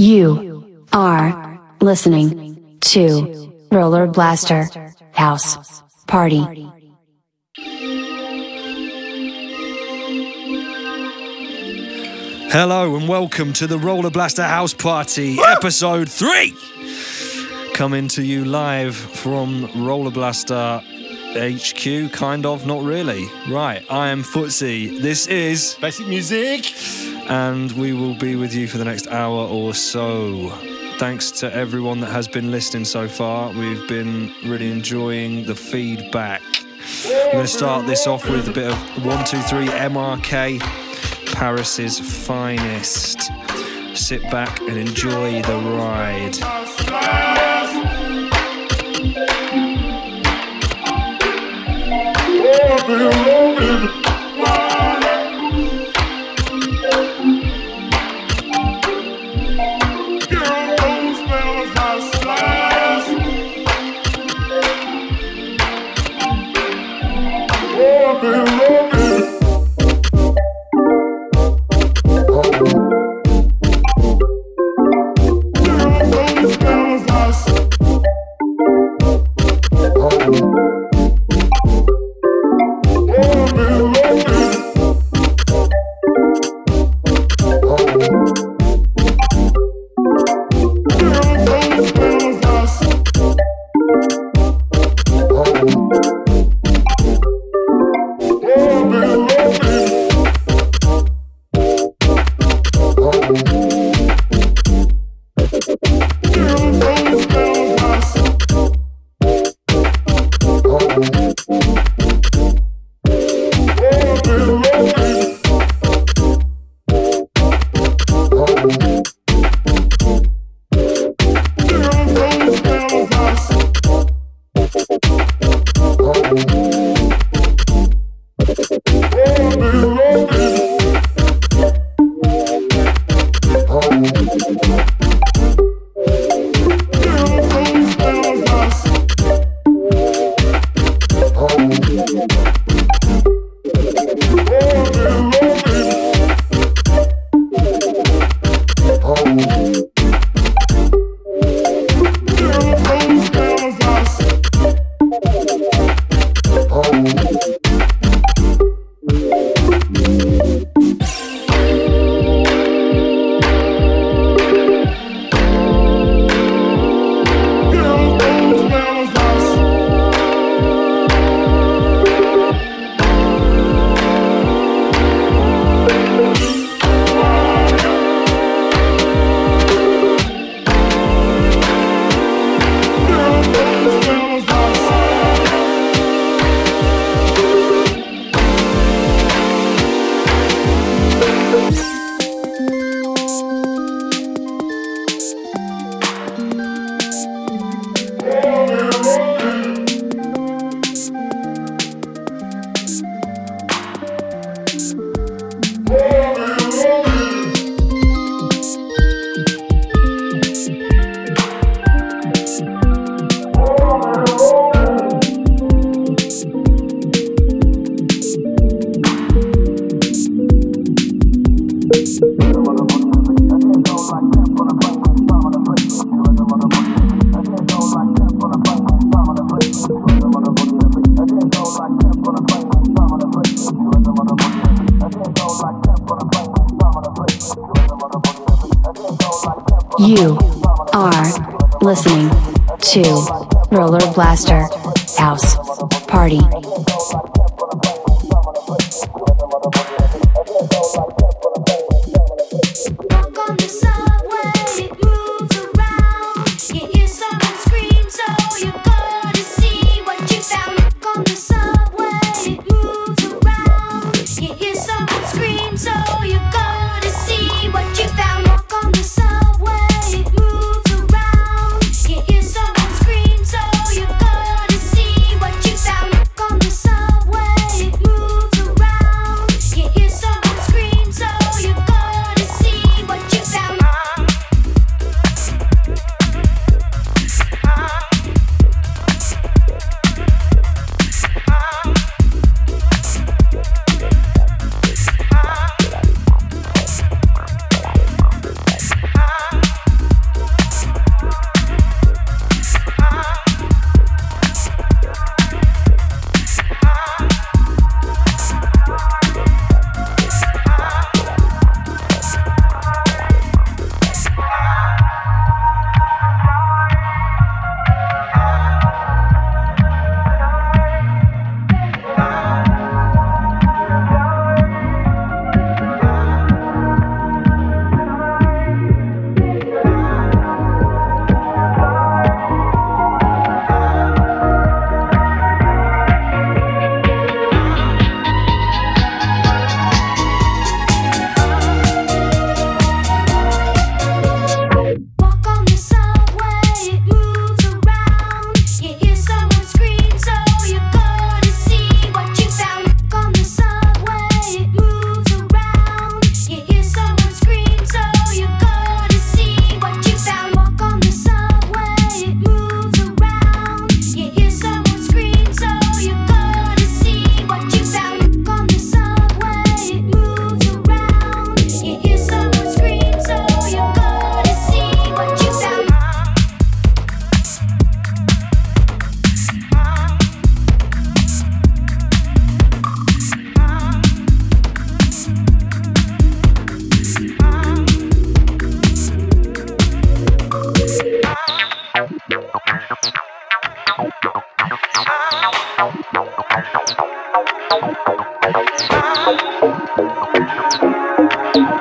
You are listening to Roller Blaster House Party. Hello and welcome to the Roller Blaster House Party, episode 3! Coming to you live from Roller Blaster HQ, kind of, not really. Right, I am Footsie. This is Basic music. And we will be with you for the next hour or so. Thanks to everyone that has been listening so far. We've been really enjoying the feedback. I'm going to start this off with a bit of 123 MRK, Paris's finest. Sit back and enjoy the ride. Thank you.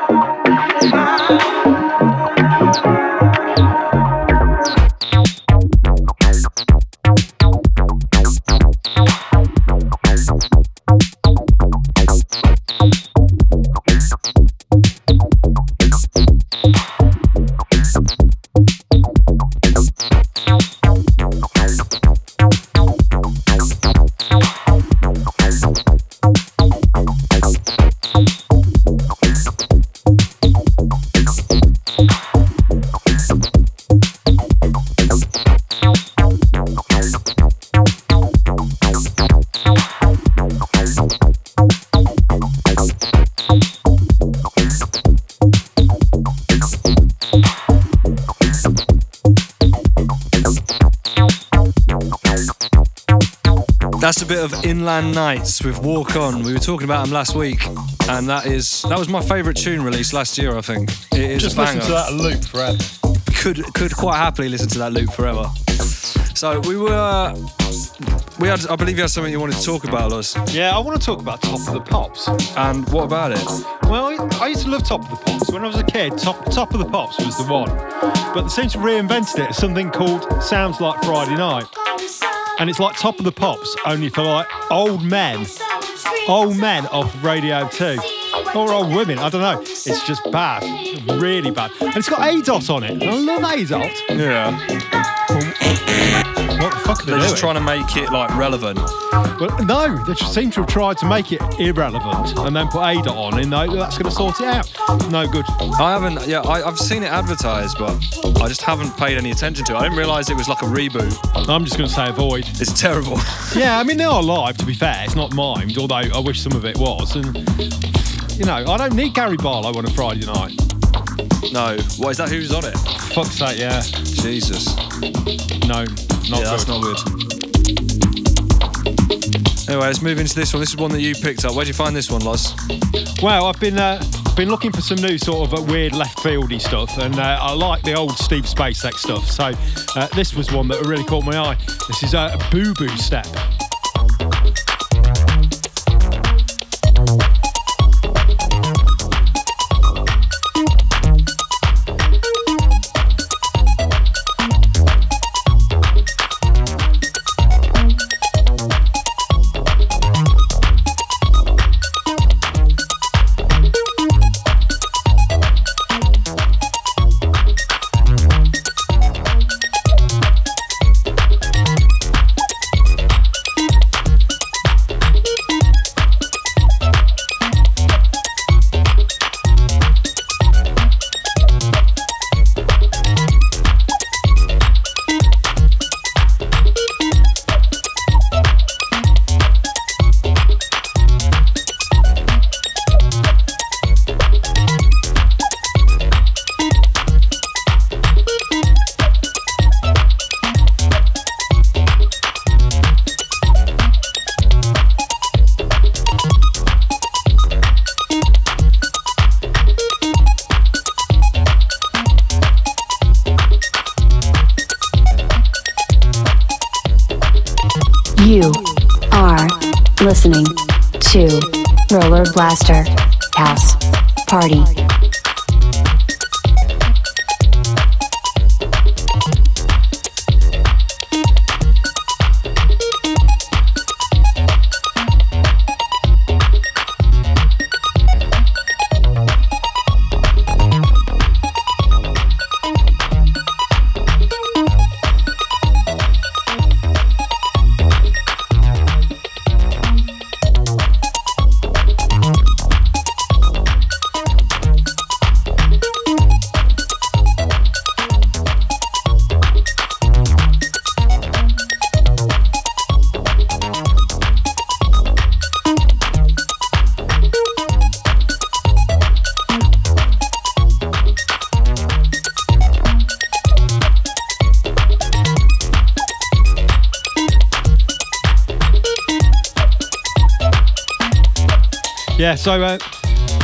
Bye. Inland Nights with Walk On. We were talking about them last week, and that is that was my favourite tune released last year. I think it is Just listen to that loop forever. Could could quite happily listen to that loop forever. So we were we had I believe you had something you wanted to talk about, Luz. Yeah, I want to talk about Top of the Pops. And what about it? Well, I- I used to love Top of the Pops. When I was a kid, Top Top of the Pops was the one. But they seem to reinvented it as something called Sounds Like Friday Night. And it's like Top of the Pops, only for like old men, old men off Radio 2. Or old women, I don't know. It's just bad. Really bad. And it's got ADOT on it. I love ADOT. Yeah. Fuck are they They're just trying to make it like relevant. Well, no, they seem to have tried to make it irrelevant and then put Ada on and they- that's going to sort it out. No good. I haven't yeah, I, I've seen it advertised, but I just haven't paid any attention to it. I didn't realise it was like a reboot. I'm just going to say avoid. It's terrible. Yeah, I mean, they are live, to be fair. It's not mimed, although I wish some of it was. And, you know, I don't need Gary Barlow on a Friday night. no. What is that who's on it? Fuck's sake, yeah. Jesus. No, not yeah, that's not good. Anyway, let's move into this one. This is one that you picked up. Where'd you find this one, Loz? Well, I've been uh, been looking for some new sort of uh, weird left fieldy stuff, and uh, I like the old Steve Spacek stuff. So uh, this was one that really caught my eye. This is uh, a Boo Boo Step. Blaster House Party. Yeah, so uh,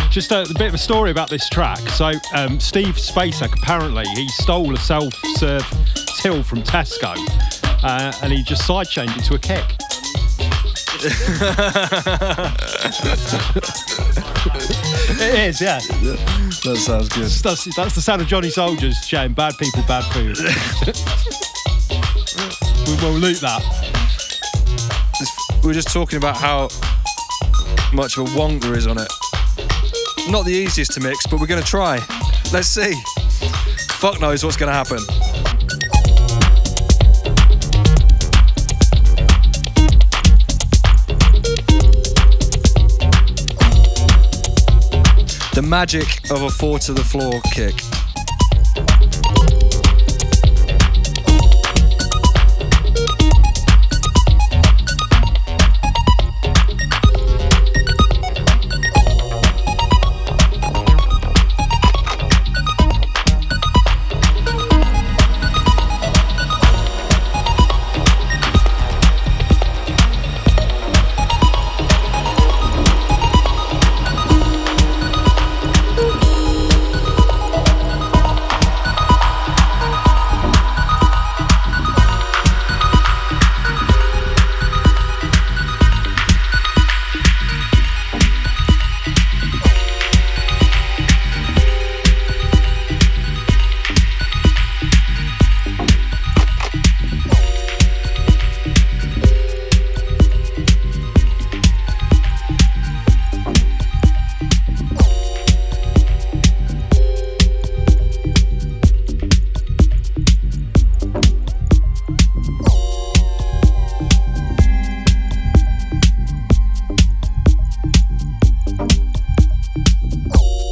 just a, a bit of a story about this track. So um, Steve Spacek apparently he stole a self-serve till from Tesco, uh, and he just sidechained it to a kick. it is, yeah. That sounds good. That's, that's the sound of Johnny Soldiers shouting "Bad people, bad food." we will loot that. We were just talking about how much of a there is on it. Not the easiest to mix, but we're going to try. Let's see. Fuck knows what's going to happen. The magic of a four to the floor kick.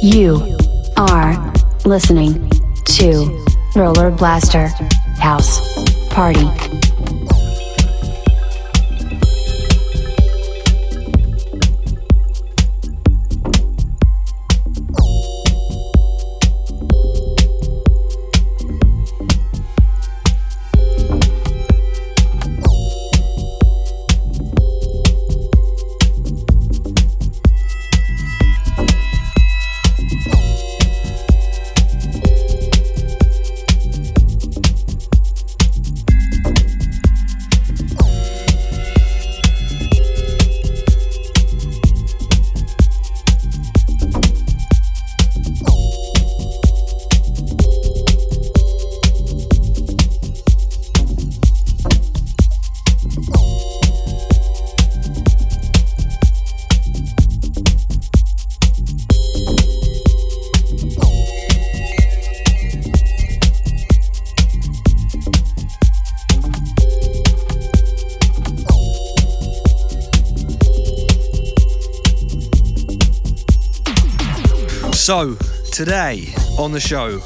You are listening to Roller Blaster House Party. Today on the show,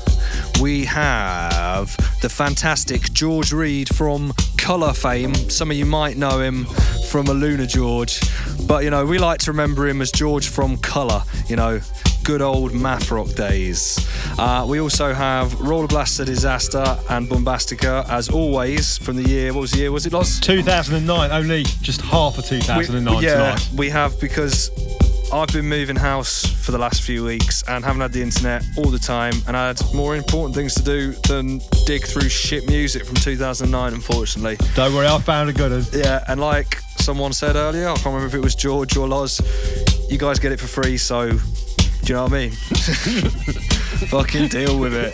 we have the fantastic George Reid from Colour fame. Some of you might know him from a Aluna George, but you know, we like to remember him as George from Colour, you know, good old math rock days. Uh, we also have Roller Blaster Disaster and Bombastica, as always, from the year, what was the year? Was it Lost? 2009, only just half of 2009 yeah, tonight. we have because I've been moving house for the last few weeks and haven't had the internet all the time, and I had more important things to do than dig through shit music from 2009, unfortunately. Don't worry, I found a good one. Yeah, and like someone said earlier, I can't remember if it was George or Loz, you guys get it for free, so do you know what I mean? Fucking deal with it.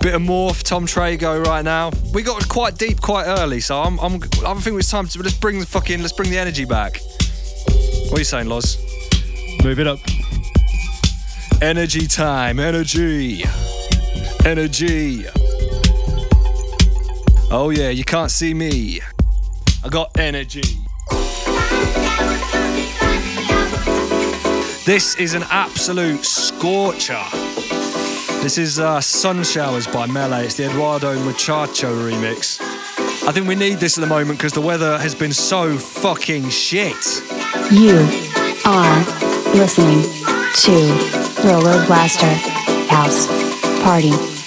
Bit of morph, Tom Trago right now. We got quite deep quite early, so I'm, I'm I think it's time to let's bring the fucking let's bring the energy back. What are you saying, Loz? Move it up. Energy time, energy, energy. Oh yeah, you can't see me. I got energy. This is an absolute scorcher. This is uh, Sun Showers by Melee. It's the Eduardo Muchacho remix. I think we need this at the moment because the weather has been so fucking shit. You are listening to Roller Blaster House Party.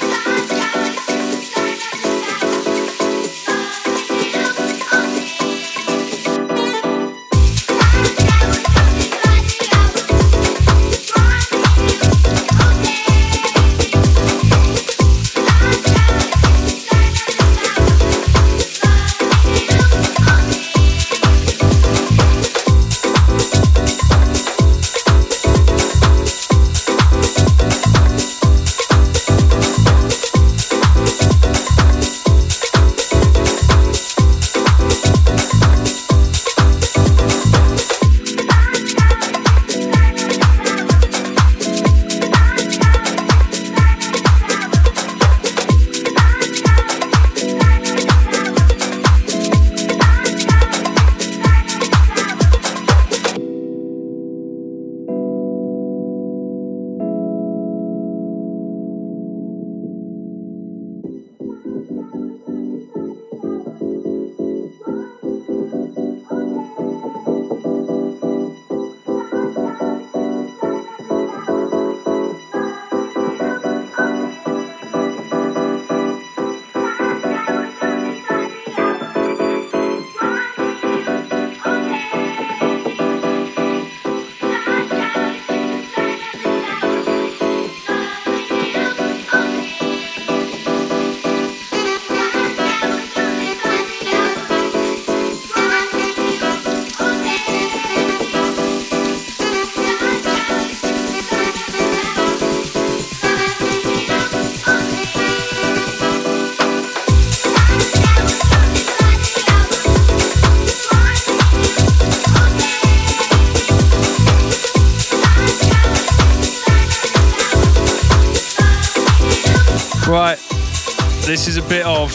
This is a bit of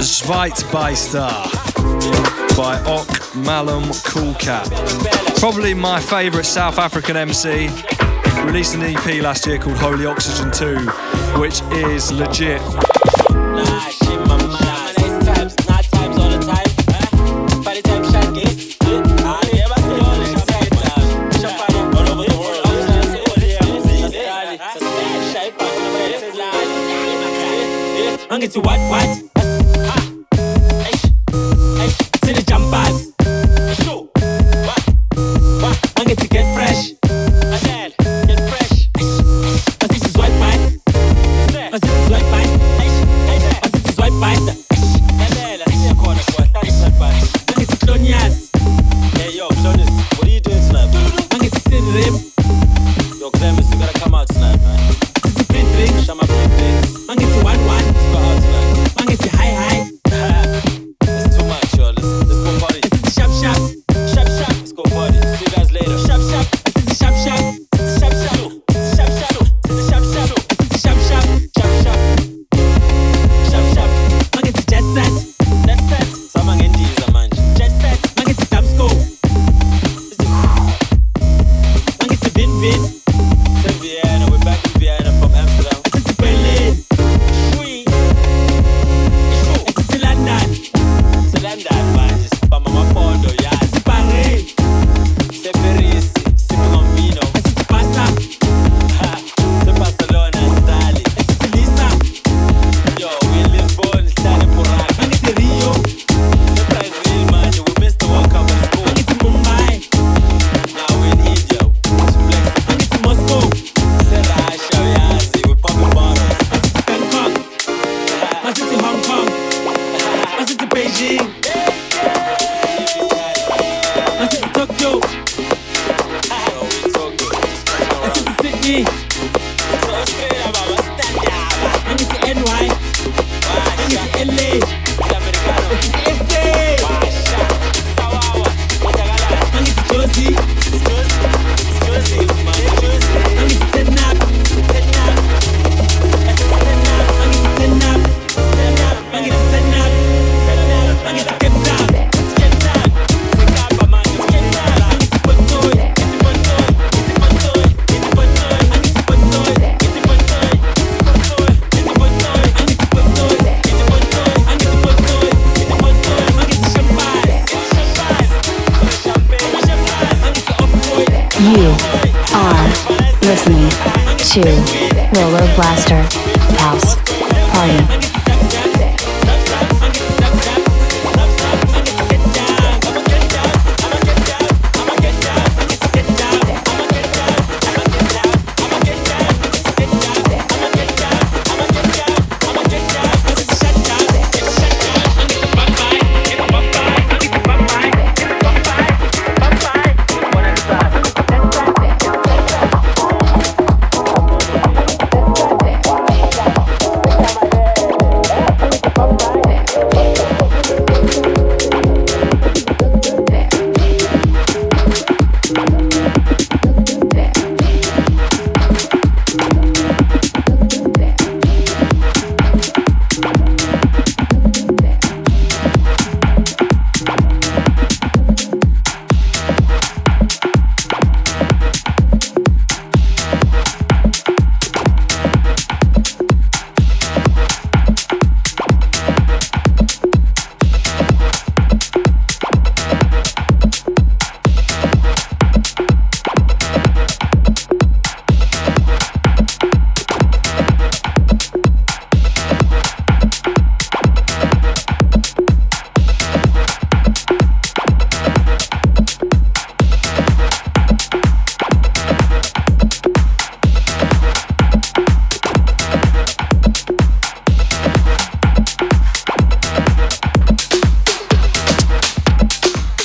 Zweit by Star Ok Malum Coolcat. Probably my favourite South African MC. Released an EP last year called Holy Oxygen 2, which is legit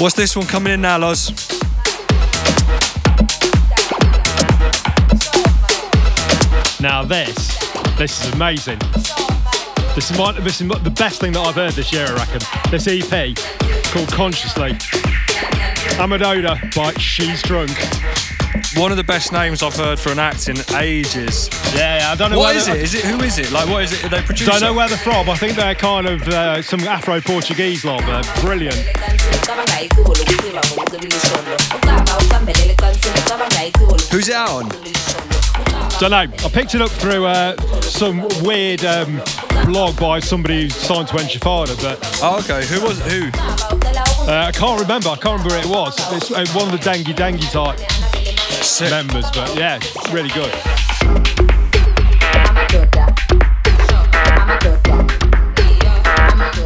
What's this one coming in now, Loz? Now this, this is amazing. This might this is the best thing that I've heard this year, I reckon. This EP called Consciously. Amadoda by She's Drunk one of the best names I've heard for an act in ages. Yeah, yeah, I don't know What where is the- it? Is it who is it? Like what is it? Are they producer? Don't know where they're from. I think they're kind of uh, some Afro-Portuguese lot. They're brilliant. Who's it out on? Don't know. I picked it up through uh, some weird um, blog by somebody who's signed to Enchufada, but Oh, okay. Who was it? who? uh, I can't remember. I can't remember who it was. It's uh, one of the Dangy Dangy type Sick. members, but yeah, really good.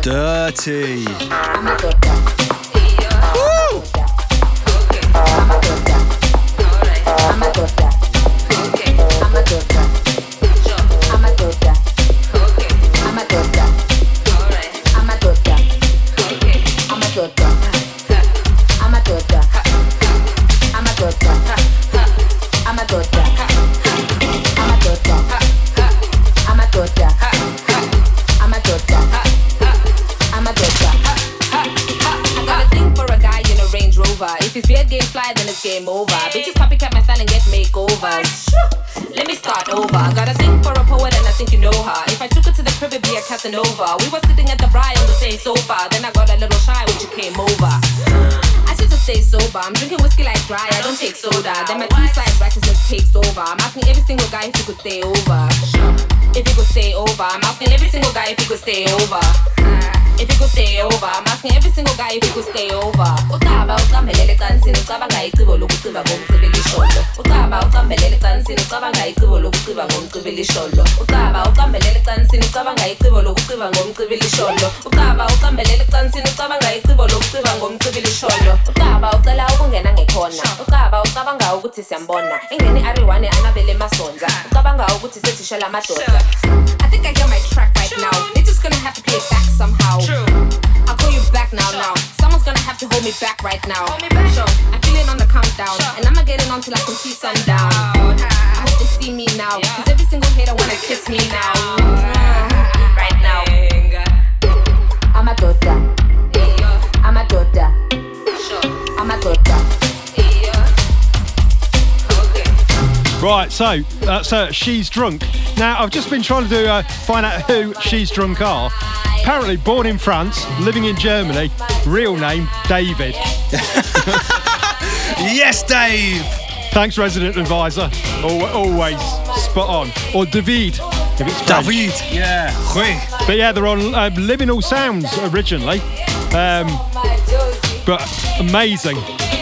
Dirty. A Casanova. We were sitting at the bri on the same sofa. Then I got a little shy when you came over. I should just stay sober. I'm drinking whiskey like dry. I don't take soda. Then my two side righteousness takes over. I'm asking every single guy if he could stay over. If he could stay over. I'm asking every single guy if he could stay over. If he could stay over. I'm asking every single guy if he could stay over. Ngomcibela isholo. Ucaba ucambelele ecansini ucabanga icebo lokuciba ngomcibela isholo. Ucaba ucambelele ecansini ucabanga icebo lokuciba ngomcibela isholo. Ucaba ucambelele ecansini ucabanga icebo lokuciba ngomcibela isholo. Ucaba ucela ukungena ngekhona. Ucaba ucabanga ukuthi siyambona. Ingeni ari1 anabele masonja. Ucabanga ukuthi sesishela amadoda. I think I get my track right now. They're just gonna have to play it back somehow. I'll call you back now, now. Someone's gonna have to hold me back. Right now. Sure, I'm feeling on the countdown, and I'ma get it on till I can see sundown. I hope they see me now, cause every single hater wanna kiss me now. Right, so uh, She's Drunk. Now, I've just been trying to do, uh, find out who She's Drunk are. Apparently, born in France, living in Germany, real name David. Yes, Dave. Thanks, resident advisor. Al- Always spot on. Or David, if it's French. David. Yeah. Quick. But yeah, they're on um, Liminal Sounds originally. Um, but amazing.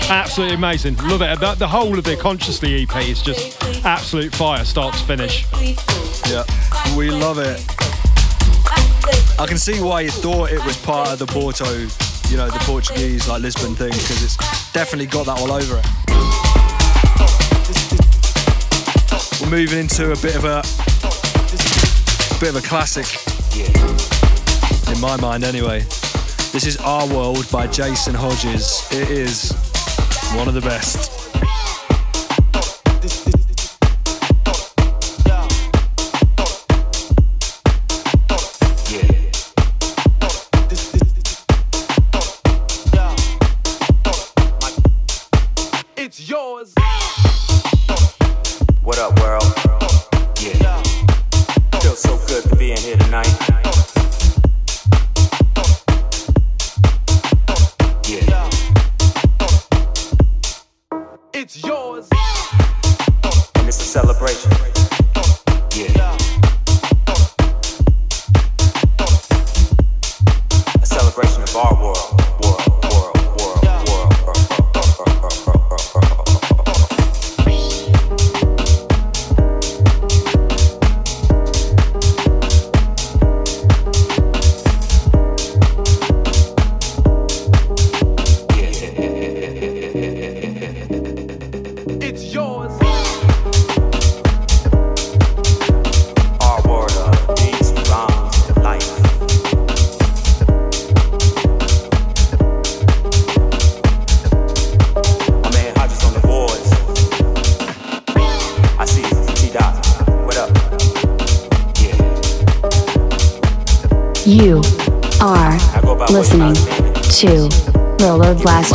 Absolutely amazing. Love it. The, the whole of the Consciously EP is just absolute fire, start to finish. Yeah. We love it. I can see why you thought it was part of the Porto, you know, the Portuguese like Lisbon thing because it's definitely got that all over it. We're moving into a bit of a bit of a classic in my mind anyway. This is Our World by Jason Hodges. It is one of the best.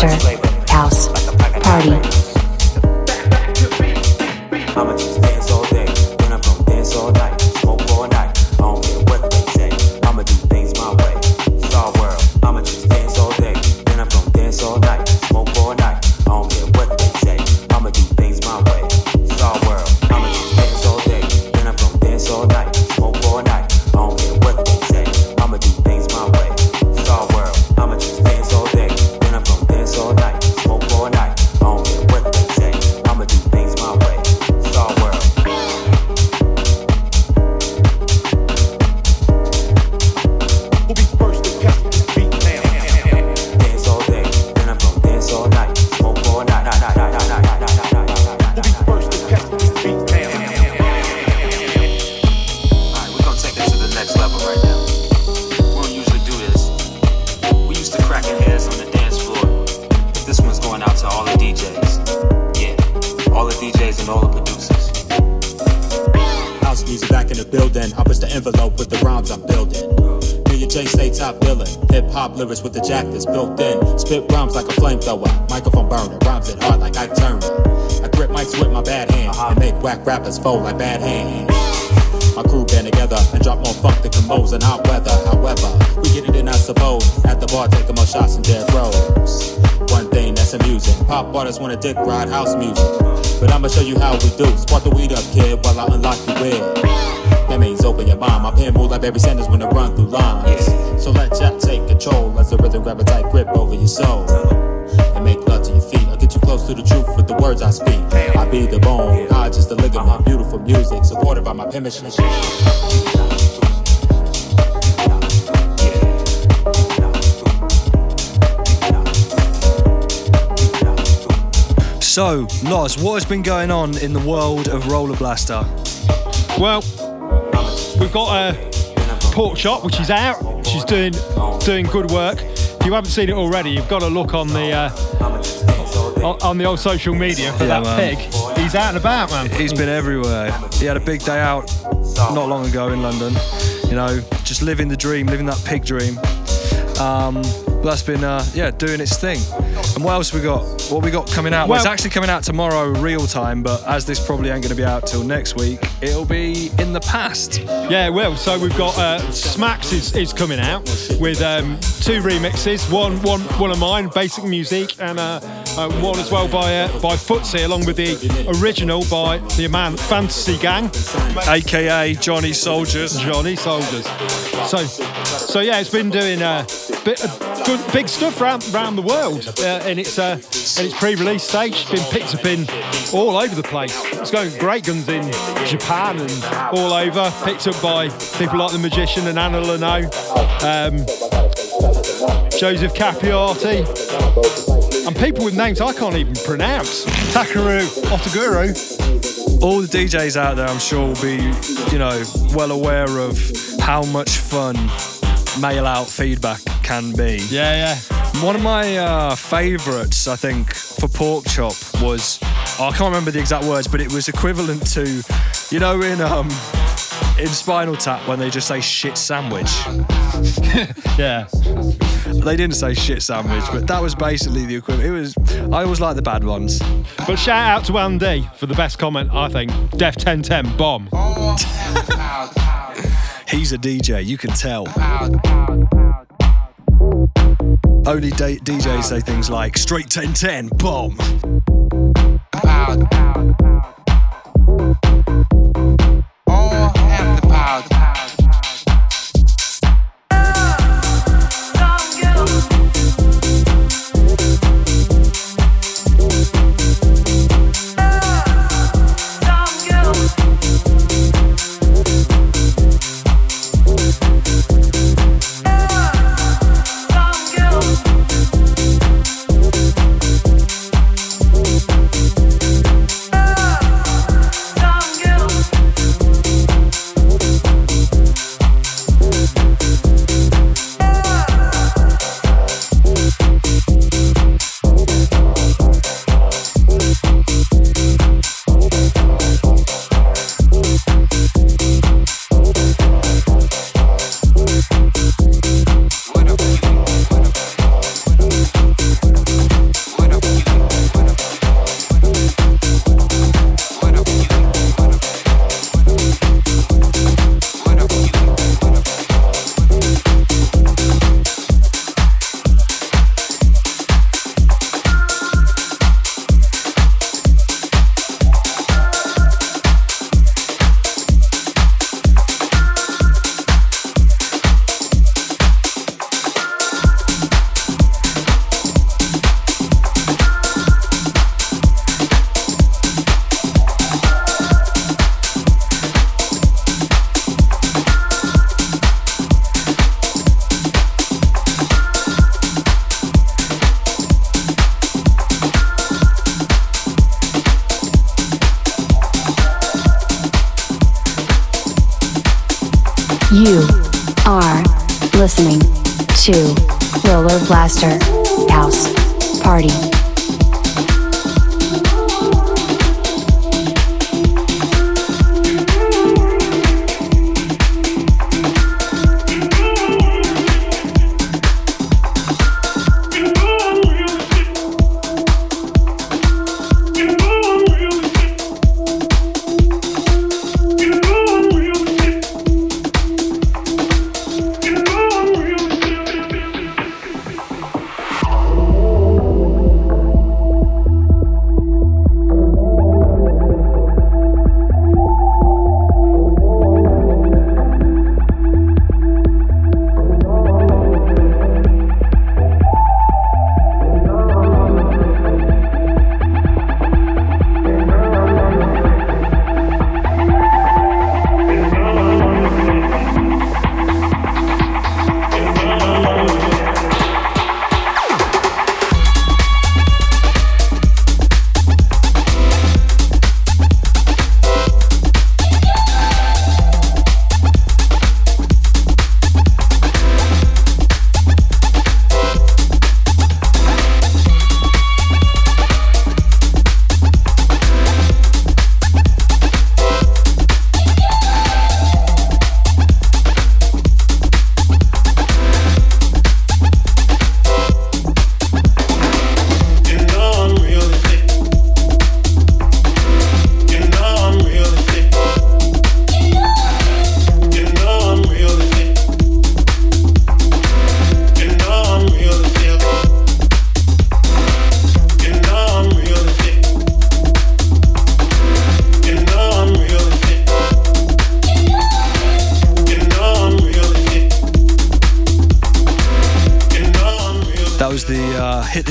To top billing. Hip hop lyrics with the jack that's built in. Spit rhymes like a flamethrower. Microphone burner. Rhymes it hard like Ike Turner. I grip mics with my bad hand uh-huh. and make whack rappers fold like bad hands. My crew band together and drop more funk than combos in hot weather. However, we get it in, I suppose. At the bar, taking more shots and dead rows. One thing that's amusing. Pop artists wanna dick ride house music. But I'ma show you how we do. Spark the weed up, kid, while I unlock the wig. That means open your mind. My pen move like Barry Sanders when I run through lines. So let Jack take control as the rhythm grab a tight grip over your soul. And make love to your feet. I'll get you close to the truth with the words I speak. I be the bone, I just the ligament. Beautiful music, supported by my pen machine. So, Loz, what has been going on in the world of Roller Blaster? Well, we've got a pork chop which is out. She's doing doing good work. If you haven't seen it already, you've got to look on the uh, on, on the old social media for Yeah, that man. pig. He's out and about, man. He's been everywhere. He had a big day out not long ago in London. You know, just living the dream, living that pig dream. Um, but that's been, uh, yeah, doing its thing. And what else we got? What we got coming out? Well, it's actually coming out tomorrow, real time. But as this probably ain't going to be out till next week, it'll be in the past. Yeah, well, so we've got uh, Smacks is, is coming out with um, two remixes. One, one, one of mine, Basic Music, and uh, uh, one as well by uh, by Footsie, along with the original by the man Fantasy Gang. AKA Johnny Soldiers. Johnny Soldiers. So, so yeah, it's been doing uh, bit of good, big stuff round, round the world uh, in its uh, in its pre-release stage. It's been picked up in all over the place. It's going great guns in Japan and all over. Picked up by people like the Magician and Anna Lunoe, um, Joseph Capriati, and people with names I can't even pronounce. Takaru Otaguru. all the DJs out there, I'm sure, will be, you know, well aware of how much fun mail out feedback can be. Yeah, yeah. One of my uh, favourites, I think, for pork chop was oh, I can't remember the exact words, but it was equivalent to, you know, in um, in Spinal Tap when they just say shit sandwich. Yeah. They didn't say shit sandwich, but that was basically the equivalent. It was. I always like the bad ones. But shout out to Andy for the best comment, I think. Def 1010 bomb. He's a DJ, you can tell. Only DJs say things like straight 1010 bomb. Some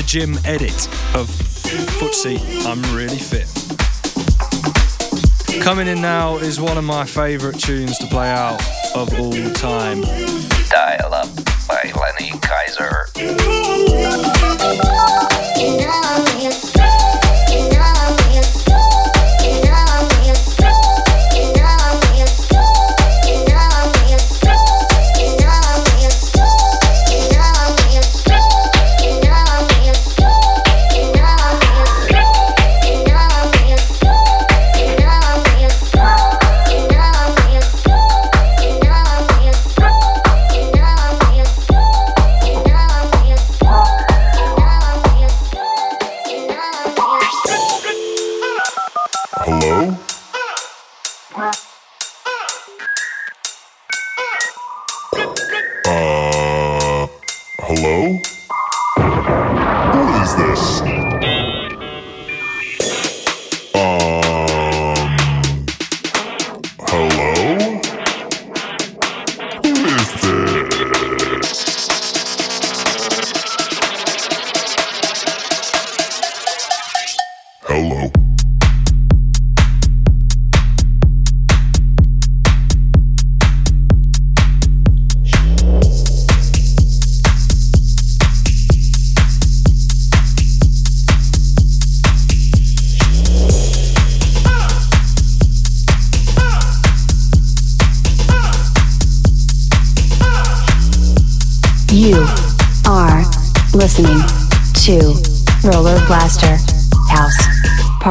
Hit the Gym edit of Footsie I'm Really Fit. Coming in now is one of my favourite tunes to play out of all time. Dial Up by Lenny Kaiser.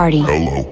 Party. Hello.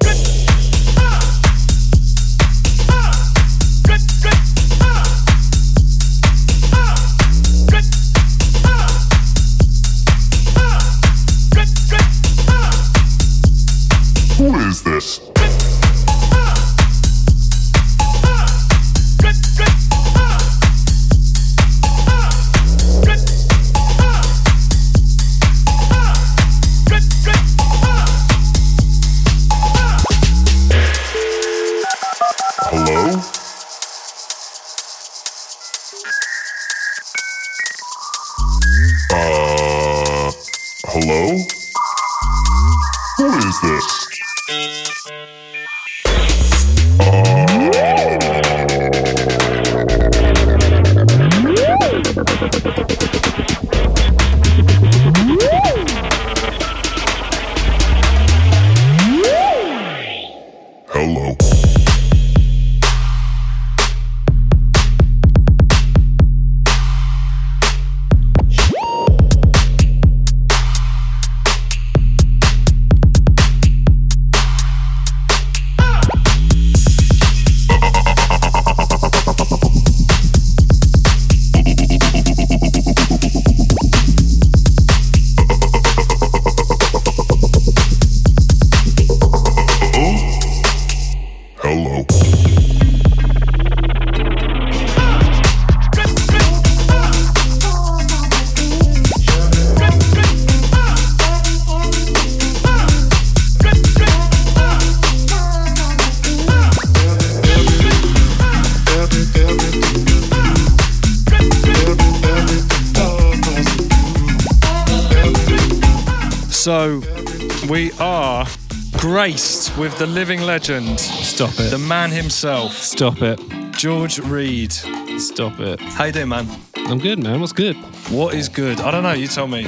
With the living legend, Stop it. the man himself, Stop it. George Reid. Stop it. How you doing, man? I'm good, man. What's good? What is good? I don't know. You tell me.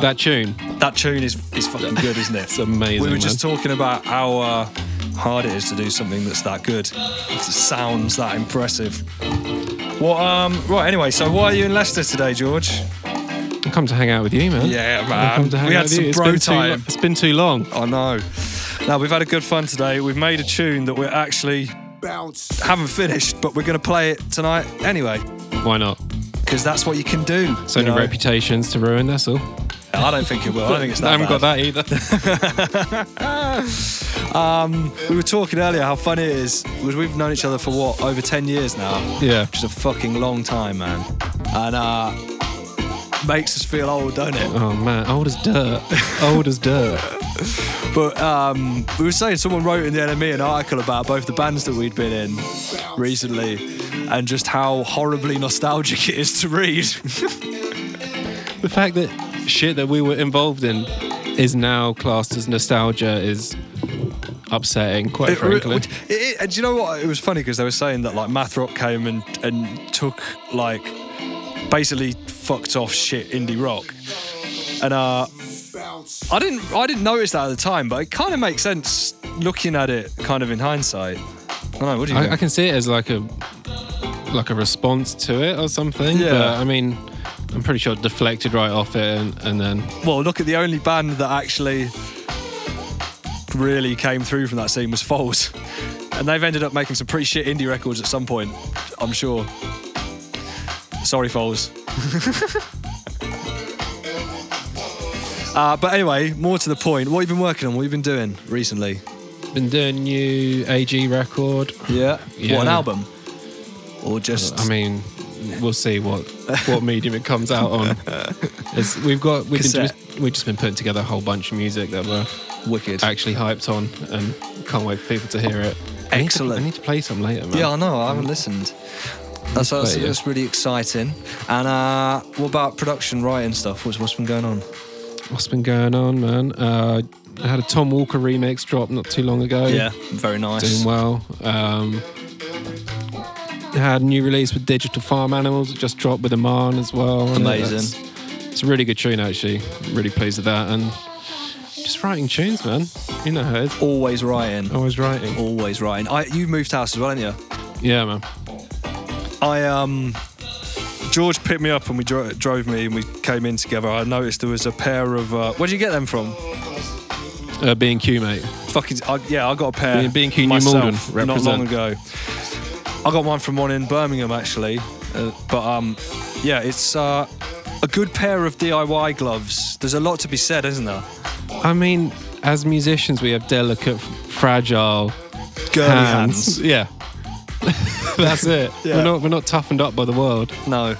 That tune. That tune is is fucking good, isn't it? It's amazing. we were man. just talking about how uh, hard it is to do something that's that good. It sounds that impressive. Well, um, right. Anyway, so why are you in Leicester today, George? I come to hang out with you, man. Yeah, man. come to hang We out had with some you. It's bro lo- time. it's been too long. I know. Now we've had a good fun today. We've made a tune that we're actually haven't finished, but we're going to play it tonight anyway Why not? because that's what you can do. So you know? reputations to ruin. That's all. I don't think it will. I don't think it's that I haven't got that either. Um, we were talking earlier how funny it is because we've known each other for what over ten years now. Yeah. which is a fucking long time, man, and uh, makes us feel old, don't it? Oh man, old as dirt. old as dirt. But um, we were saying someone wrote in the NME an article about both the bands that we'd been in recently, and just how horribly nostalgic it is to read. The fact that shit that we were involved in is now classed as nostalgia is upsetting, quite It frankly. it- it- and do you know what? It was funny because they were saying that like Math Rock came and and took like basically fucked off shit indie rock, and uh, I didn't I didn't notice that at the time, but it kind of makes sense looking at it kind of in hindsight. I don't know. What do you I? I can see it as like a like a response to it or something. Yeah. But I mean, I'm pretty sure it deflected right off it, and, and then Well, look at the only band that actually really came through from that scene was Foals. And they've ended up making some pretty shit indie records at some point, I'm sure. Sorry, Foals. uh, but anyway, more to the point. What have you been working on? What have you been doing recently? been doing a new AG record. Yeah. Yeah. What, an album? Or just. I mean, we'll see what what medium it comes out on. It's, we've got we've been just, we've just been putting together a whole bunch of music that we're wicked. actually hyped on, and can't wait for people to hear it. I need to- Excellent. I need to play some later, man. Yeah, I know. I haven't listened. That's, that's, that's really exciting. And uh, what about production, writing stuff? What's, what's been going on? What's been going on, man? Uh, I had a Tom Walker remix drop not too long ago. Yeah, very nice. doing well. Um, had a new release with Digital Farm Animals. It just dropped with Aman as well. Amazing. It's, a really good tune, actually. Really pleased with that. And just writing tunes, man. You know how. Always writing. Always writing. Always writing. I, you moved house as well, haven't you? Yeah, man. I um, George picked me up and we dro- drove me and we came in together. I noticed there was a pair of. Uh, where'd you get them from? Uh, B&Q, mate. Fucking I, yeah, I got a pair. B- B&Q New myself Malden, not long represent. ago. I got one from one in Birmingham actually, uh, but um, yeah, it's uh, a good pair of DIY gloves. There's a lot to be said, isn't there? I mean, as musicians, we have delicate, fragile Girly hands. Yeah. That's it. Yeah. We're not we're not toughened up by the world. No.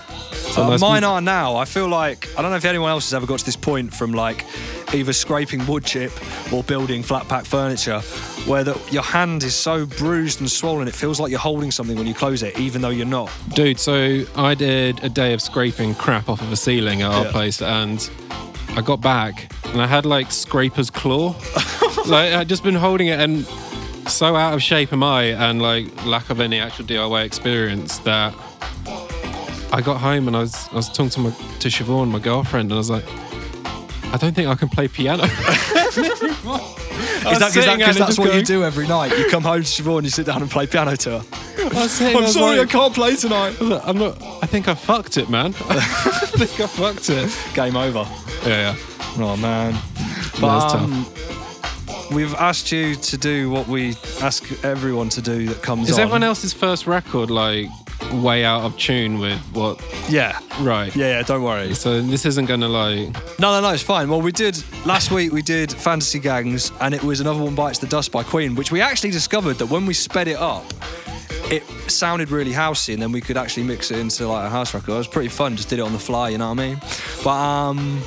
Uh, nice mine are now. I feel like I don't know if anyone else has ever got to this point from like either scraping wood chip or building flat pack furniture, where the, your hand is so bruised and swollen it feels like you're holding something when you close it, even though you're not. Dude, so I did a day of scraping crap off of a ceiling at our Yeah. place, and I got back and I had like scraper's claw. like I'd just been holding it, and so out of shape am I, and like lack of any actual DIY experience that I got home and I was I was talking to my to Siobhan, my girlfriend, and I was like, I don't think I can play piano. Is that because and that's what you do every night? You come home to Siobhan, you sit down and play piano to her. I was sitting, I I'm was sorry, like- I can't play tonight. I'm not. I think I fucked it, man. I think I fucked it. Game over. Yeah, yeah. Oh man. That's But tough. um, we've asked you to do what we ask everyone to do that comes Is on. everyone else's first record like way out of tune with what? Yeah. Right. Yeah, yeah, don't worry. So this isn't gonna like. No, no, no, it's fine. Well, we did last week. We did Fantasy Gangs, and it was another one bites the dust by Queen, which we actually discovered that when we sped it up, it sounded really housey, and then we could actually mix it into like a house record. It was pretty fun. Just did it on the fly, you know what I mean? But um,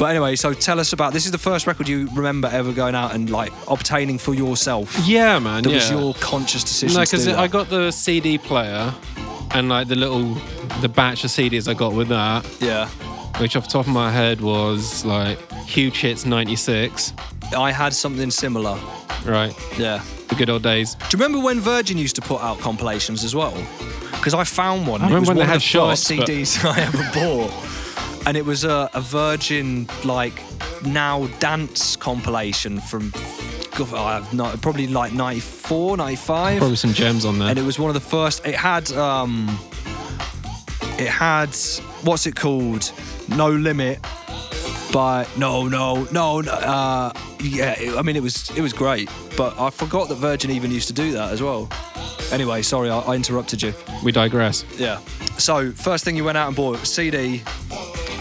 but anyway, so tell us about this. Is the first record you remember ever going out and like obtaining for yourself? Yeah, man. That yeah. was your conscious decision. No, because. I got the CD player and like the little the batch of CDs I got with that. Yeah. which off the top of my head was like Huge Hits 96. I had something similar. Right. Yeah. The good old days. Do you remember when Virgin used to put out compilations as well? Because I found one. I It remember was when they had the first shops, but- CDs I ever bought, and it was a, a Virgin like now dance compilation from. Have not probably like 94, 95. Probably some gems on there. and it was one of the first. It had um, it had what's it called? No limit. But no, no, no, no. Uh, yeah, it- I mean it was it was great, but I forgot that Virgin even used to do that as well. Anyway, sorry, I, I interrupted you. We digress. Yeah. So first thing you went out and bought CD.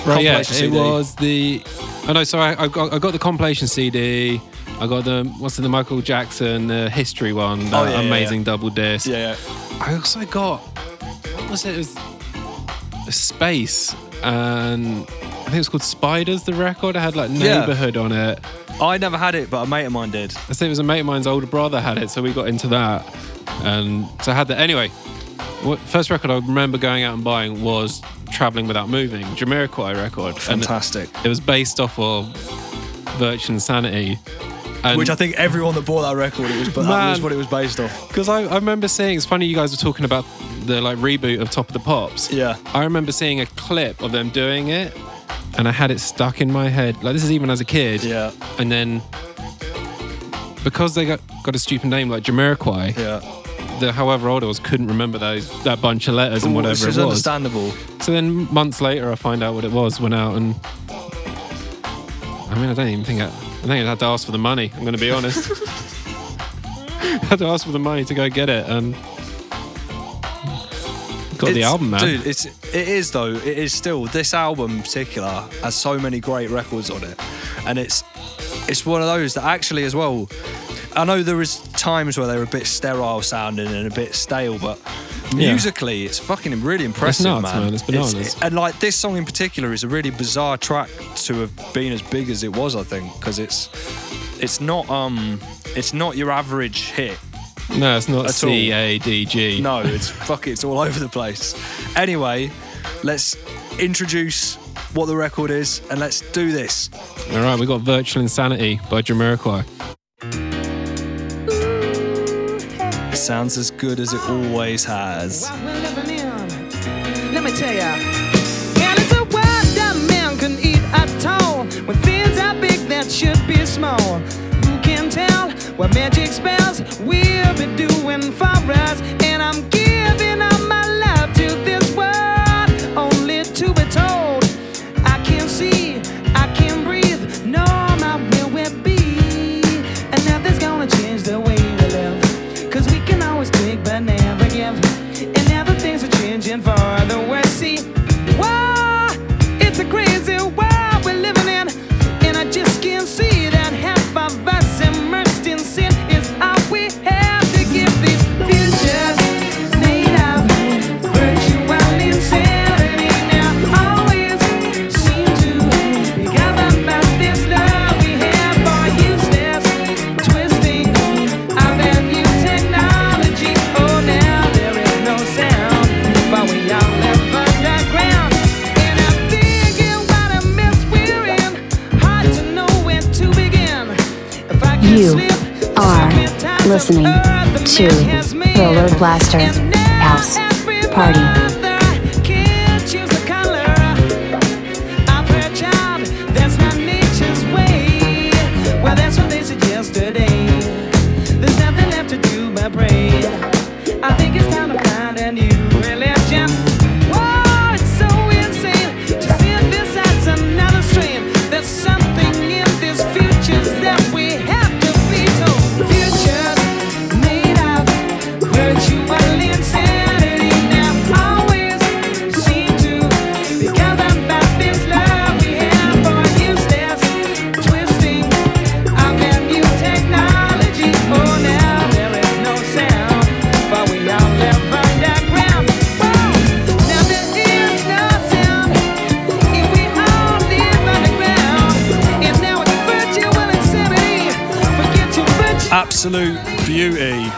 Right, yeah, it was the. Oh no, sorry, I, I got I got the compilation CD. I got the what's the Michael Jackson uh, history one, the Oh, yeah, yeah, amazing yeah. double disc. Yeah, I also got what was it? It was a Space, and I think it was called Spiders. The record it had like Yeah. Neighborhood on it. I never had it, but a mate of mine did. I say it was a mate of mine's older brother had it, so we got into that, and so I had that. Anyway, first record I remember going out and buying was Traveling Without Moving, Jamiroquai record. Fantastic. it was based off of Virtual Insanity. And Which I think everyone that bought that record, it was, but that was what it was based off. Because I, I remember seeing, it's funny you guys were talking about the like reboot of Top of the Pops. Yeah. I remember seeing a clip of them doing it and I had it stuck in my head. Like this is even as a kid. Yeah. And then because they got, got a stupid name like Jamiroquai, Yeah. The however old I was couldn't remember those that bunch of letters and Which whatever it was. understandable. So then months later I find out what it was, went out and I mean I don't even think I, I think I had to ask for the money, I'm gonna be honest. I had to ask for the money to go get it and got the album man. Dude, it's it is though. It is still this album in particular has so many great records on it, and it's it's one of those that actually as well. I know there was times where they were a bit sterile sounding and a bit stale, but Yeah. musically it's fucking really impressive, nuts, man. It's bananas. and like this song in particular is a really bizarre track to have been as big as it was. I think because it's it's not um it's not your average hit. No, it's not. C A D G. No, it's fuck it, it's all over the place. Anyway, let's introduce what the record is and let's do this. All right, we got Virtual Insanity by Jamiroquai. Sounds as good as it always has. Let me tell ya. And it's a world that man can eat at all. When things are big that should be small. Who can tell what magic spells we'll be doing for us? And I'm giving all things are changing for listening to Roller Blaster House Party. Absolute beauty.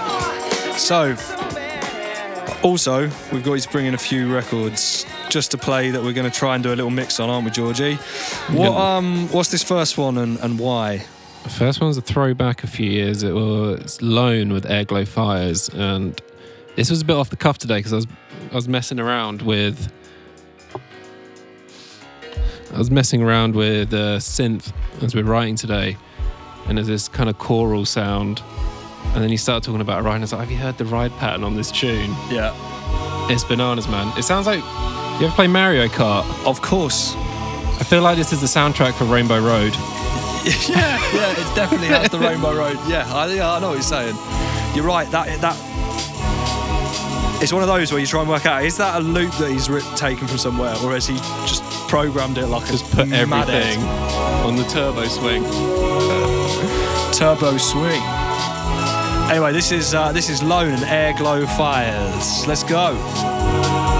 So, also, we've got you to bring in a few records just to play that we're going to try and do a little mix on, aren't we, Georgie? What um, what's this first one and, and why? The first one's a throwback a few years. It was Lone with Airglow Fires, and this was a bit off the cuff today because I was I was messing around with I was messing around with uh, synth as we're writing today, and there's this kind of choral sound, and then you start talking about writing. I was like, "Have you heard the ride pattern on this tune?" Yeah, it's bananas, man. It sounds like you ever play Mario Kart? Of course. I feel like this is the soundtrack for Rainbow Road. yeah, yeah, it definitely has the Rainbow Road. Yeah, I, yeah, I know what you're saying. You're right. That that it's one of those where you try and work out is that a loop that he's writ- taken from somewhere, or has he just programmed it like Just a put everything on the turbo swing. turbo swing. Anyway, this is uh, this is Lone and Airglow Fires. Let's go.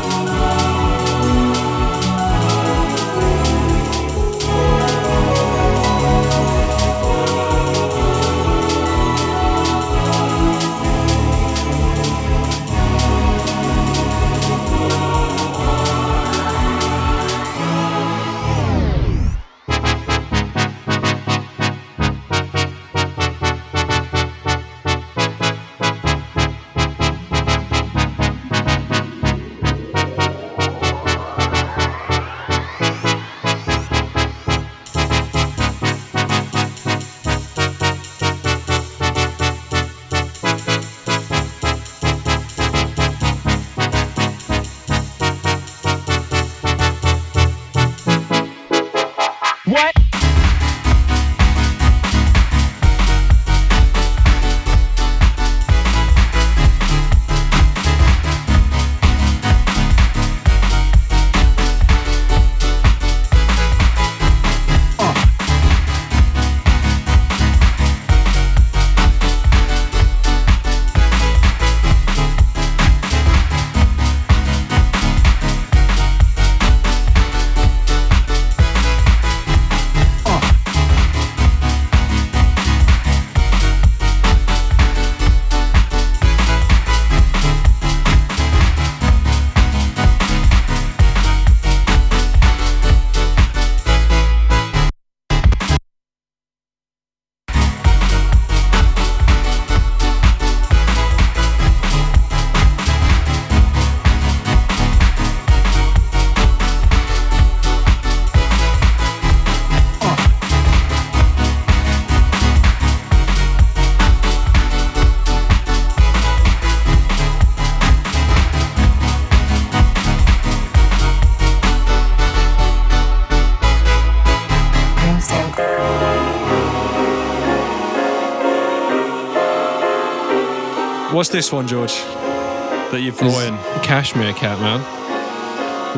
What's this one, George? That you've brought in Cashmere Cat, man.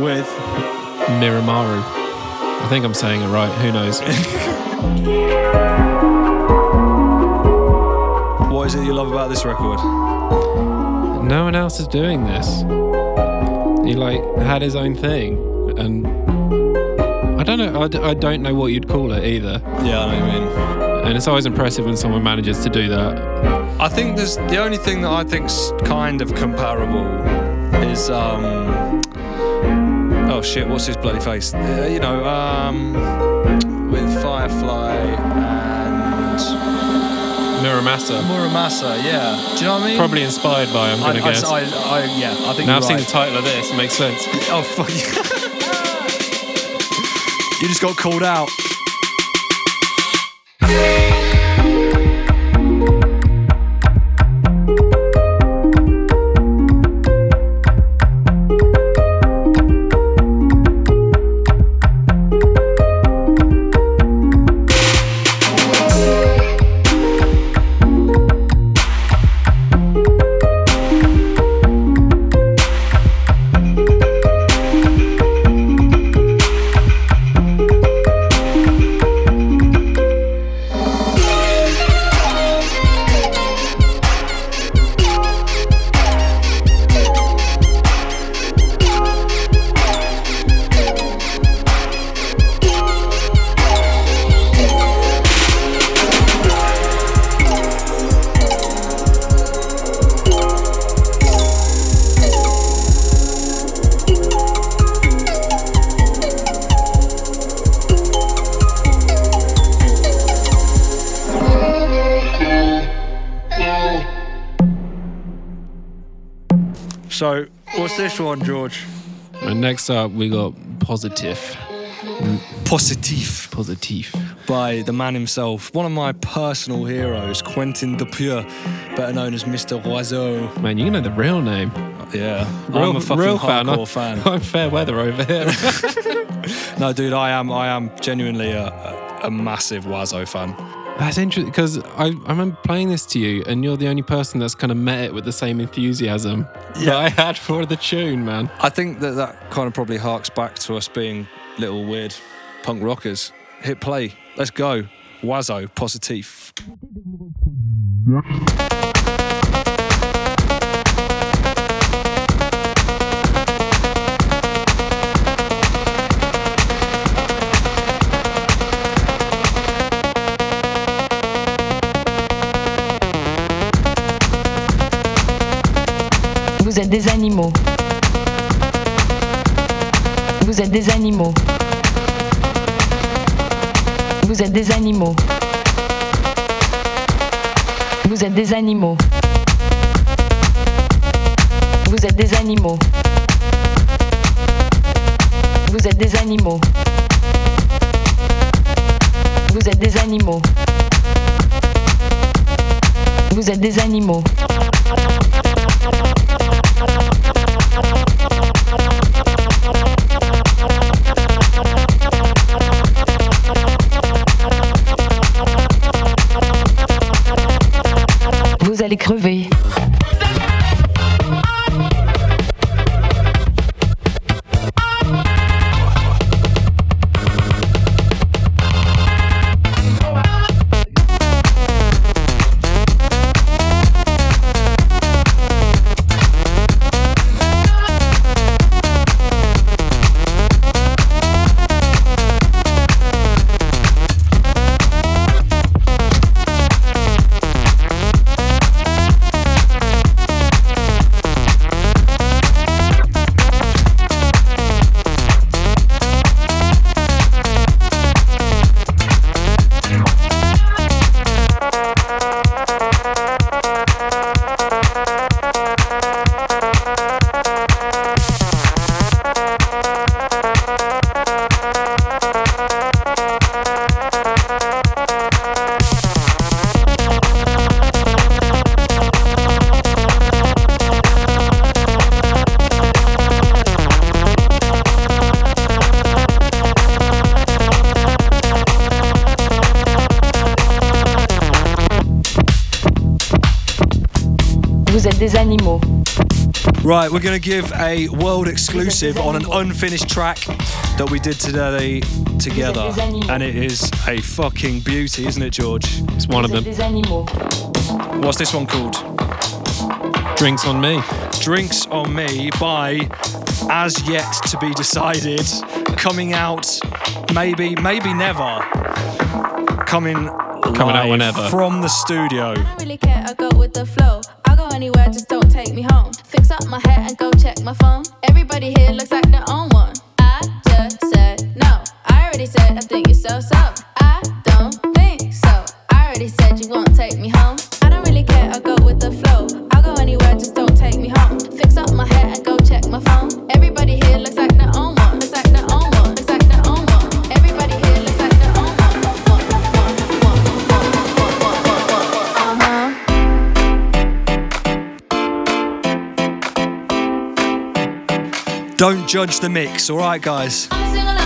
with Mirror Maru. I think I'm saying it right. Who knows? what is it you love about this record? no one else is doing this. He like had his own thing, and I don't know. I, d- I don't know what you'd call it either. Yeah, I know what you mean. And it's always impressive when someone manages to do that. I think there's the only thing that I think's kind of comparable is um oh shit what's his bloody face Uh, you know um with Firefly and Mura Masa. Muramasa yeah do you know what I mean Probably inspired by, I'm gonna I, guess. I, I, yeah I think now you're I've seen the title of this, it makes sense. oh fuck you. you just got called out next up, we got Positive. Positif. Positif. By the man himself, one of my personal heroes, Quentin Dupieux, better known as Mr. Oizo. Man, you know the real name. Yeah, Real, I'm a fucking real fan. hardcore I'm, fan. I'm fair weather over here. No, dude, I am. I am genuinely a, a, a massive Oizo fan. That's interesting because I, I remember playing this to you, and you're the only person that's kind of met it with the same enthusiasm that I had for the tune, man. I think that that kind of probably harks back to us being little weird punk rockers. Hit play. Let's go. Oizo, Positif. Des animaux. Vous êtes des animaux. Vous êtes des animaux. Vous êtes des animaux. Vous êtes des animaux. Vous êtes des animaux. Vous êtes des animaux. Vous êtes des animaux. crevé. Right, we're going to give a world exclusive on an unfinished track that we did today together. And it is a fucking beauty, isn't it, George? It's one of them. What's this one called? Drinks on me. Drinks on Me by As Yet to Be Decided, coming out maybe, maybe never. Coming, Coming out whenever. from the studio. Anywhere, just don't take me home. Fix up my hair and go check my phone. Everybody here looks like their own one. I just said no. I already said I think you're so so. I don't think so. I already said you won't Don't judge the mix, alright, guys? I'ma sing along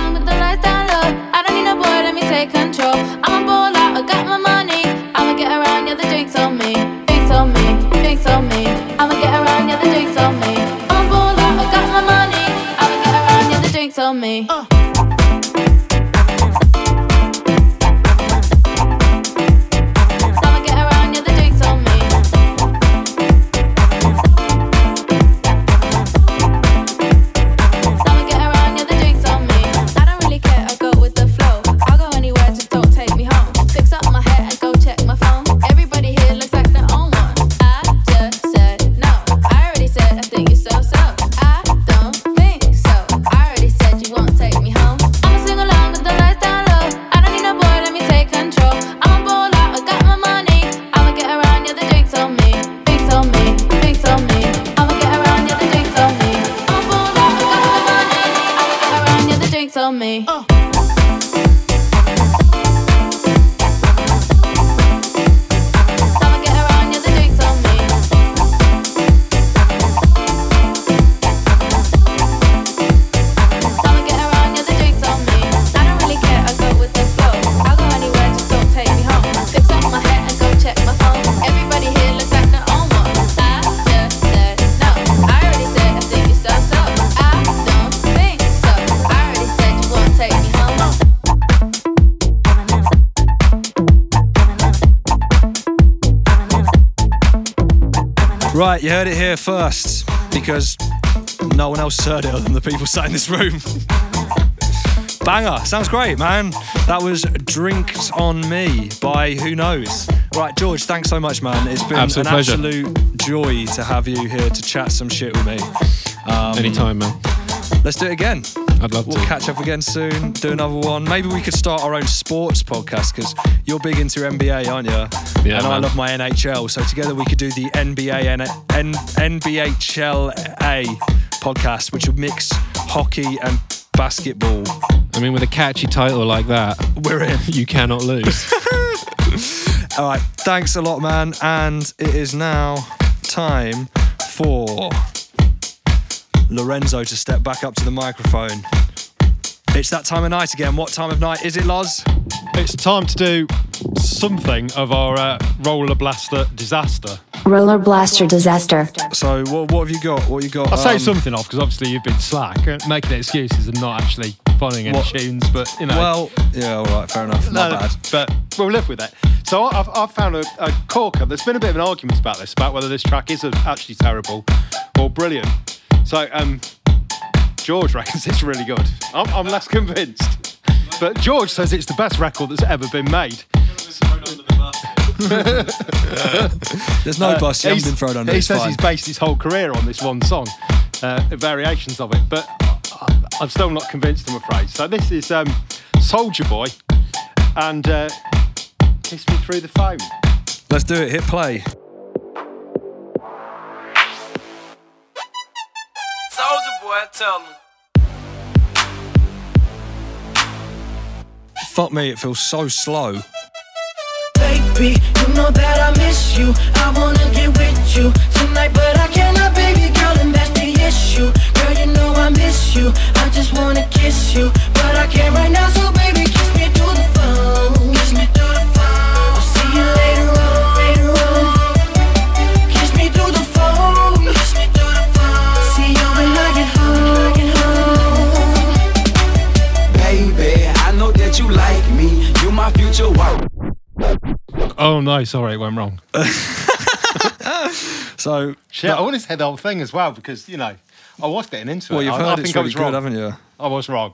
Right, you heard it here first because no one else heard it other than the people sat in this room. Banger, sounds great, man. That was Drinks on Me by Who Knows. Right, George, thanks so much, man. It's been Absolute an pleasure. absolute joy to have you here to chat some shit with me. Um, Anytime, man. Let's do it again. I'd love We'll to. catch up again soon, do another one. Maybe we could start our own sports podcast because you're big into NBA, aren't you? Yeah, and I love my NHL. So together we could do the NBA N- N- NBHLA podcast, which would mix hockey and basketball. I mean, with a catchy title like that, we're in. You cannot lose. All right, thanks a lot, man. And it is now time for Lorenzo to step back up to the microphone. It's that time of night again. What time of night is it, Loz? It's time to do something of our uh, roller blaster disaster. Roller Blaster Disaster. So, what, what have you got? What you got? I'll say Um, something off because obviously you've been slack, uh, making excuses and not actually finding any What- tunes, but you know. Well, yeah, all right, fair enough. Not No, bad. But we'll live with it. So I- I've, I've found a, a corker. There's been a bit of an argument about this, about whether this track is actually terrible or brilliant. So um, George reckons it's really good. I'm, I'm less convinced. But George says it's the best record that's ever been made. There's no bus, you haven't Uh, been thrown under, He says fine. he's based his whole career on this one song, uh, variations of it. But I- I'm still not convinced, I'm afraid. So this is um, Soulja Boy and uh, Kiss Me Through the Phone. Let's do it. Hit play. Boy, tell him. Fuck me, it feels so slow. Baby, you know that I miss you. I wanna get with you tonight, but I cannot, baby girl, and that's the issue. Girl, you know I miss you. I just wanna kiss you, but I can't right now. So baby, kiss me through the phone. Kiss me through Oh no, sorry, it went wrong. so shit, I wanted to say the whole thing as well because you know I was getting into Well, it. you've I, heard I it's think I really was good, wrong. haven't you? I was wrong.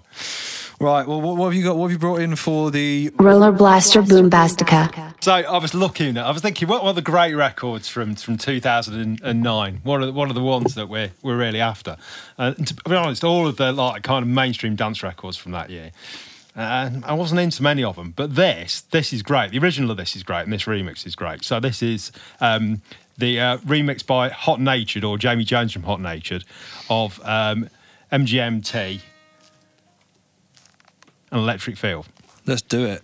Right. Well, what, what have you got? What have you brought in for the Roller Blaster Boombastica. So I was looking at, I was thinking, what were the great records from from 2009? What are the, what are the ones that we're we're really after? Uh, and to be honest, all of the like kind of mainstream dance records from that year. Uh, I wasn't into many of them, but this this is great. The original of this is great, and this remix is great. So this is um, the uh, remix by Hot Natured or Jamie Jones from Hot Natured of um, MGMT and Electric Feel. Let's do it.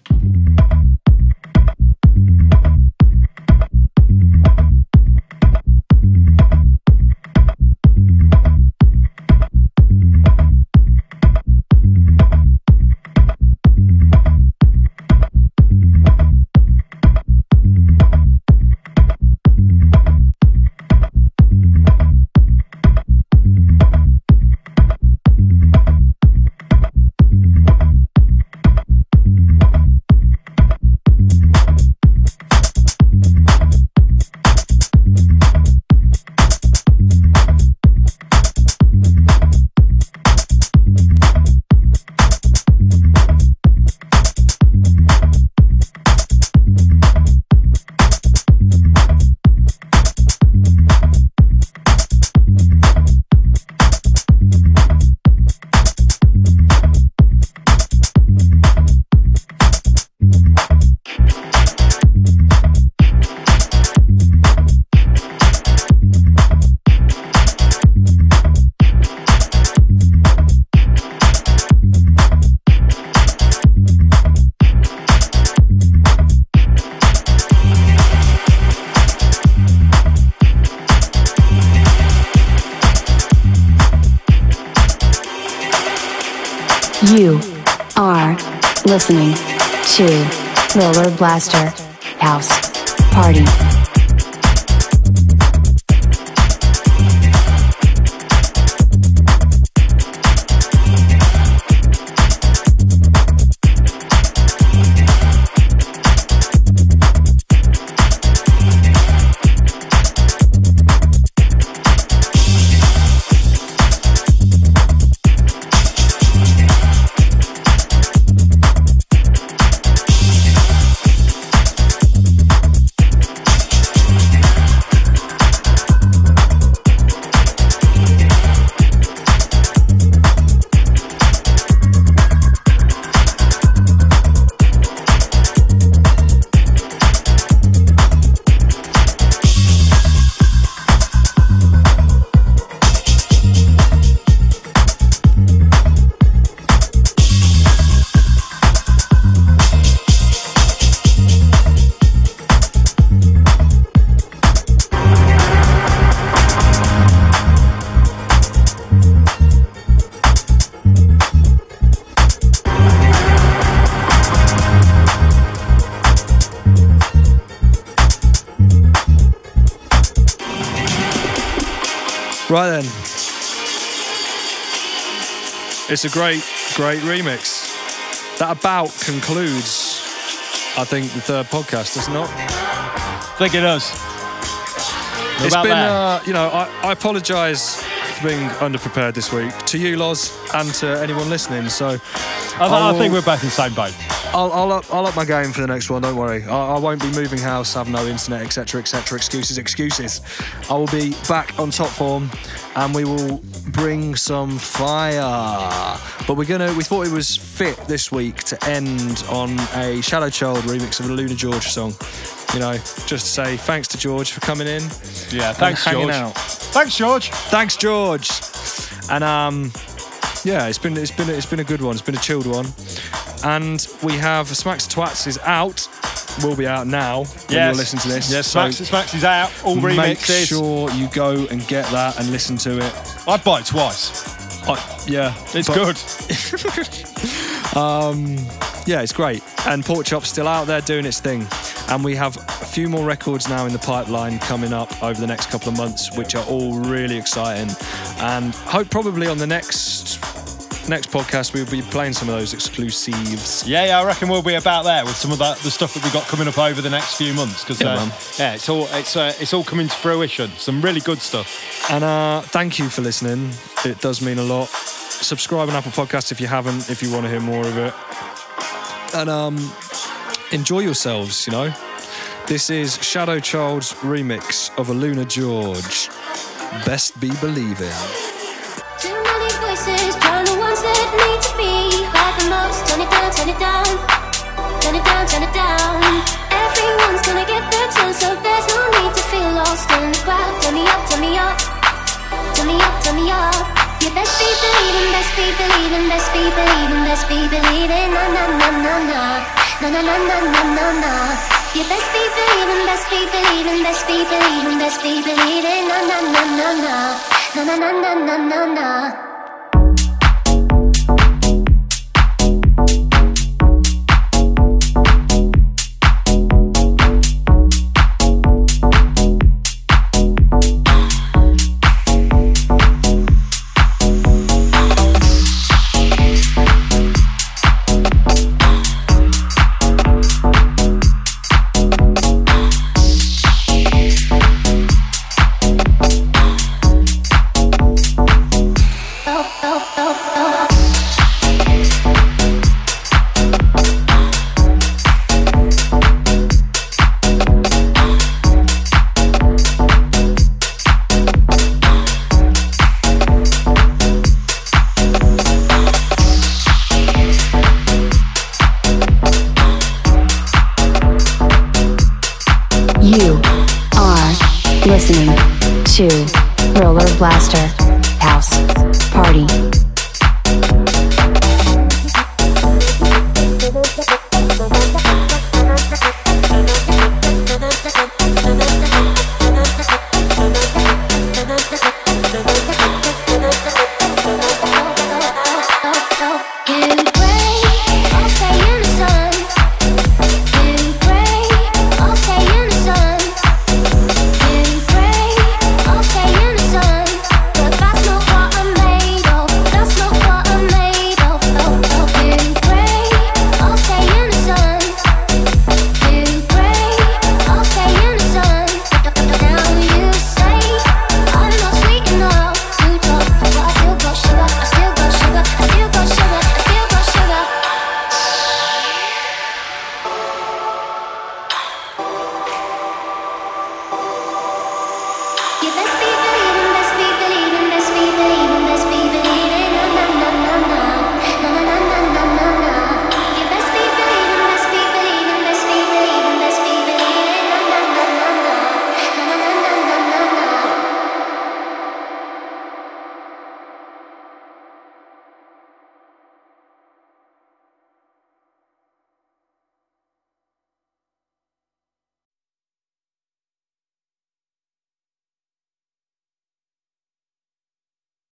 Listening to Roller Blaster House Party. It's a great, great remix. That about concludes, I think, the third podcast, does it not? I think it does. It's been, uh, you know, I, I apologise for being underprepared this week to you, Loz, and to anyone listening. So I, I will- think we're both in the same boat. I'll, I'll, up, I'll up my game for the next one. Don't worry. I, I won't be moving house, have no internet, etc., etc. Excuses, excuses. I will be back on top form, and we will bring some fire. But we're gonna. We thought it was fit this week to end on a Shadow Child remix of AlunaGeorge song. You know, just to say thanks to George for coming in. Yeah, thanks, hanging George. out. Thanks, George. Thanks, George. And um, yeah, it's been it's been it's been a good one. It's been a chilled one. And we have Smacks Twats is out. Will be out now when you listen to this. Yes, Smacks- Smacks is out. All Make remixes. sure you go and get that and listen to it. I'd buy it twice. yeah, It's good. um, yeah, it's great. And Pork Chop's still out there doing its thing. And we have a few more records now in the pipeline coming up over the next couple of months, which are all really exciting. And hope probably on the next next podcast we'll be playing some of those exclusives. Yeah, yeah, I reckon we'll be about there with some of that, the stuff that we got coming up over the next few months because Yeah, uh, yeah, it's all it's uh, it's all coming to fruition. Some really good stuff. And uh, thank you for listening. It does mean a lot. Subscribe on Apple Podcasts if you haven't, if you want to hear more of it. And um, enjoy yourselves, you know. This is Shadow Child's remix of AlunaGeorge. Best be believing. Turn it down, turn it down, turn it down, turn it down. Everyone's gonna get their turn, so there's no need to feel lost in the crowd. Turn me up, turn me up, turn me up, turn me up. You best be believing, best be believing, best be believing, best be believing. Na na na na na, na na na na na na na. You best be believing, best be believing, best be believing, best be believing. Na na na na na, na na na na na na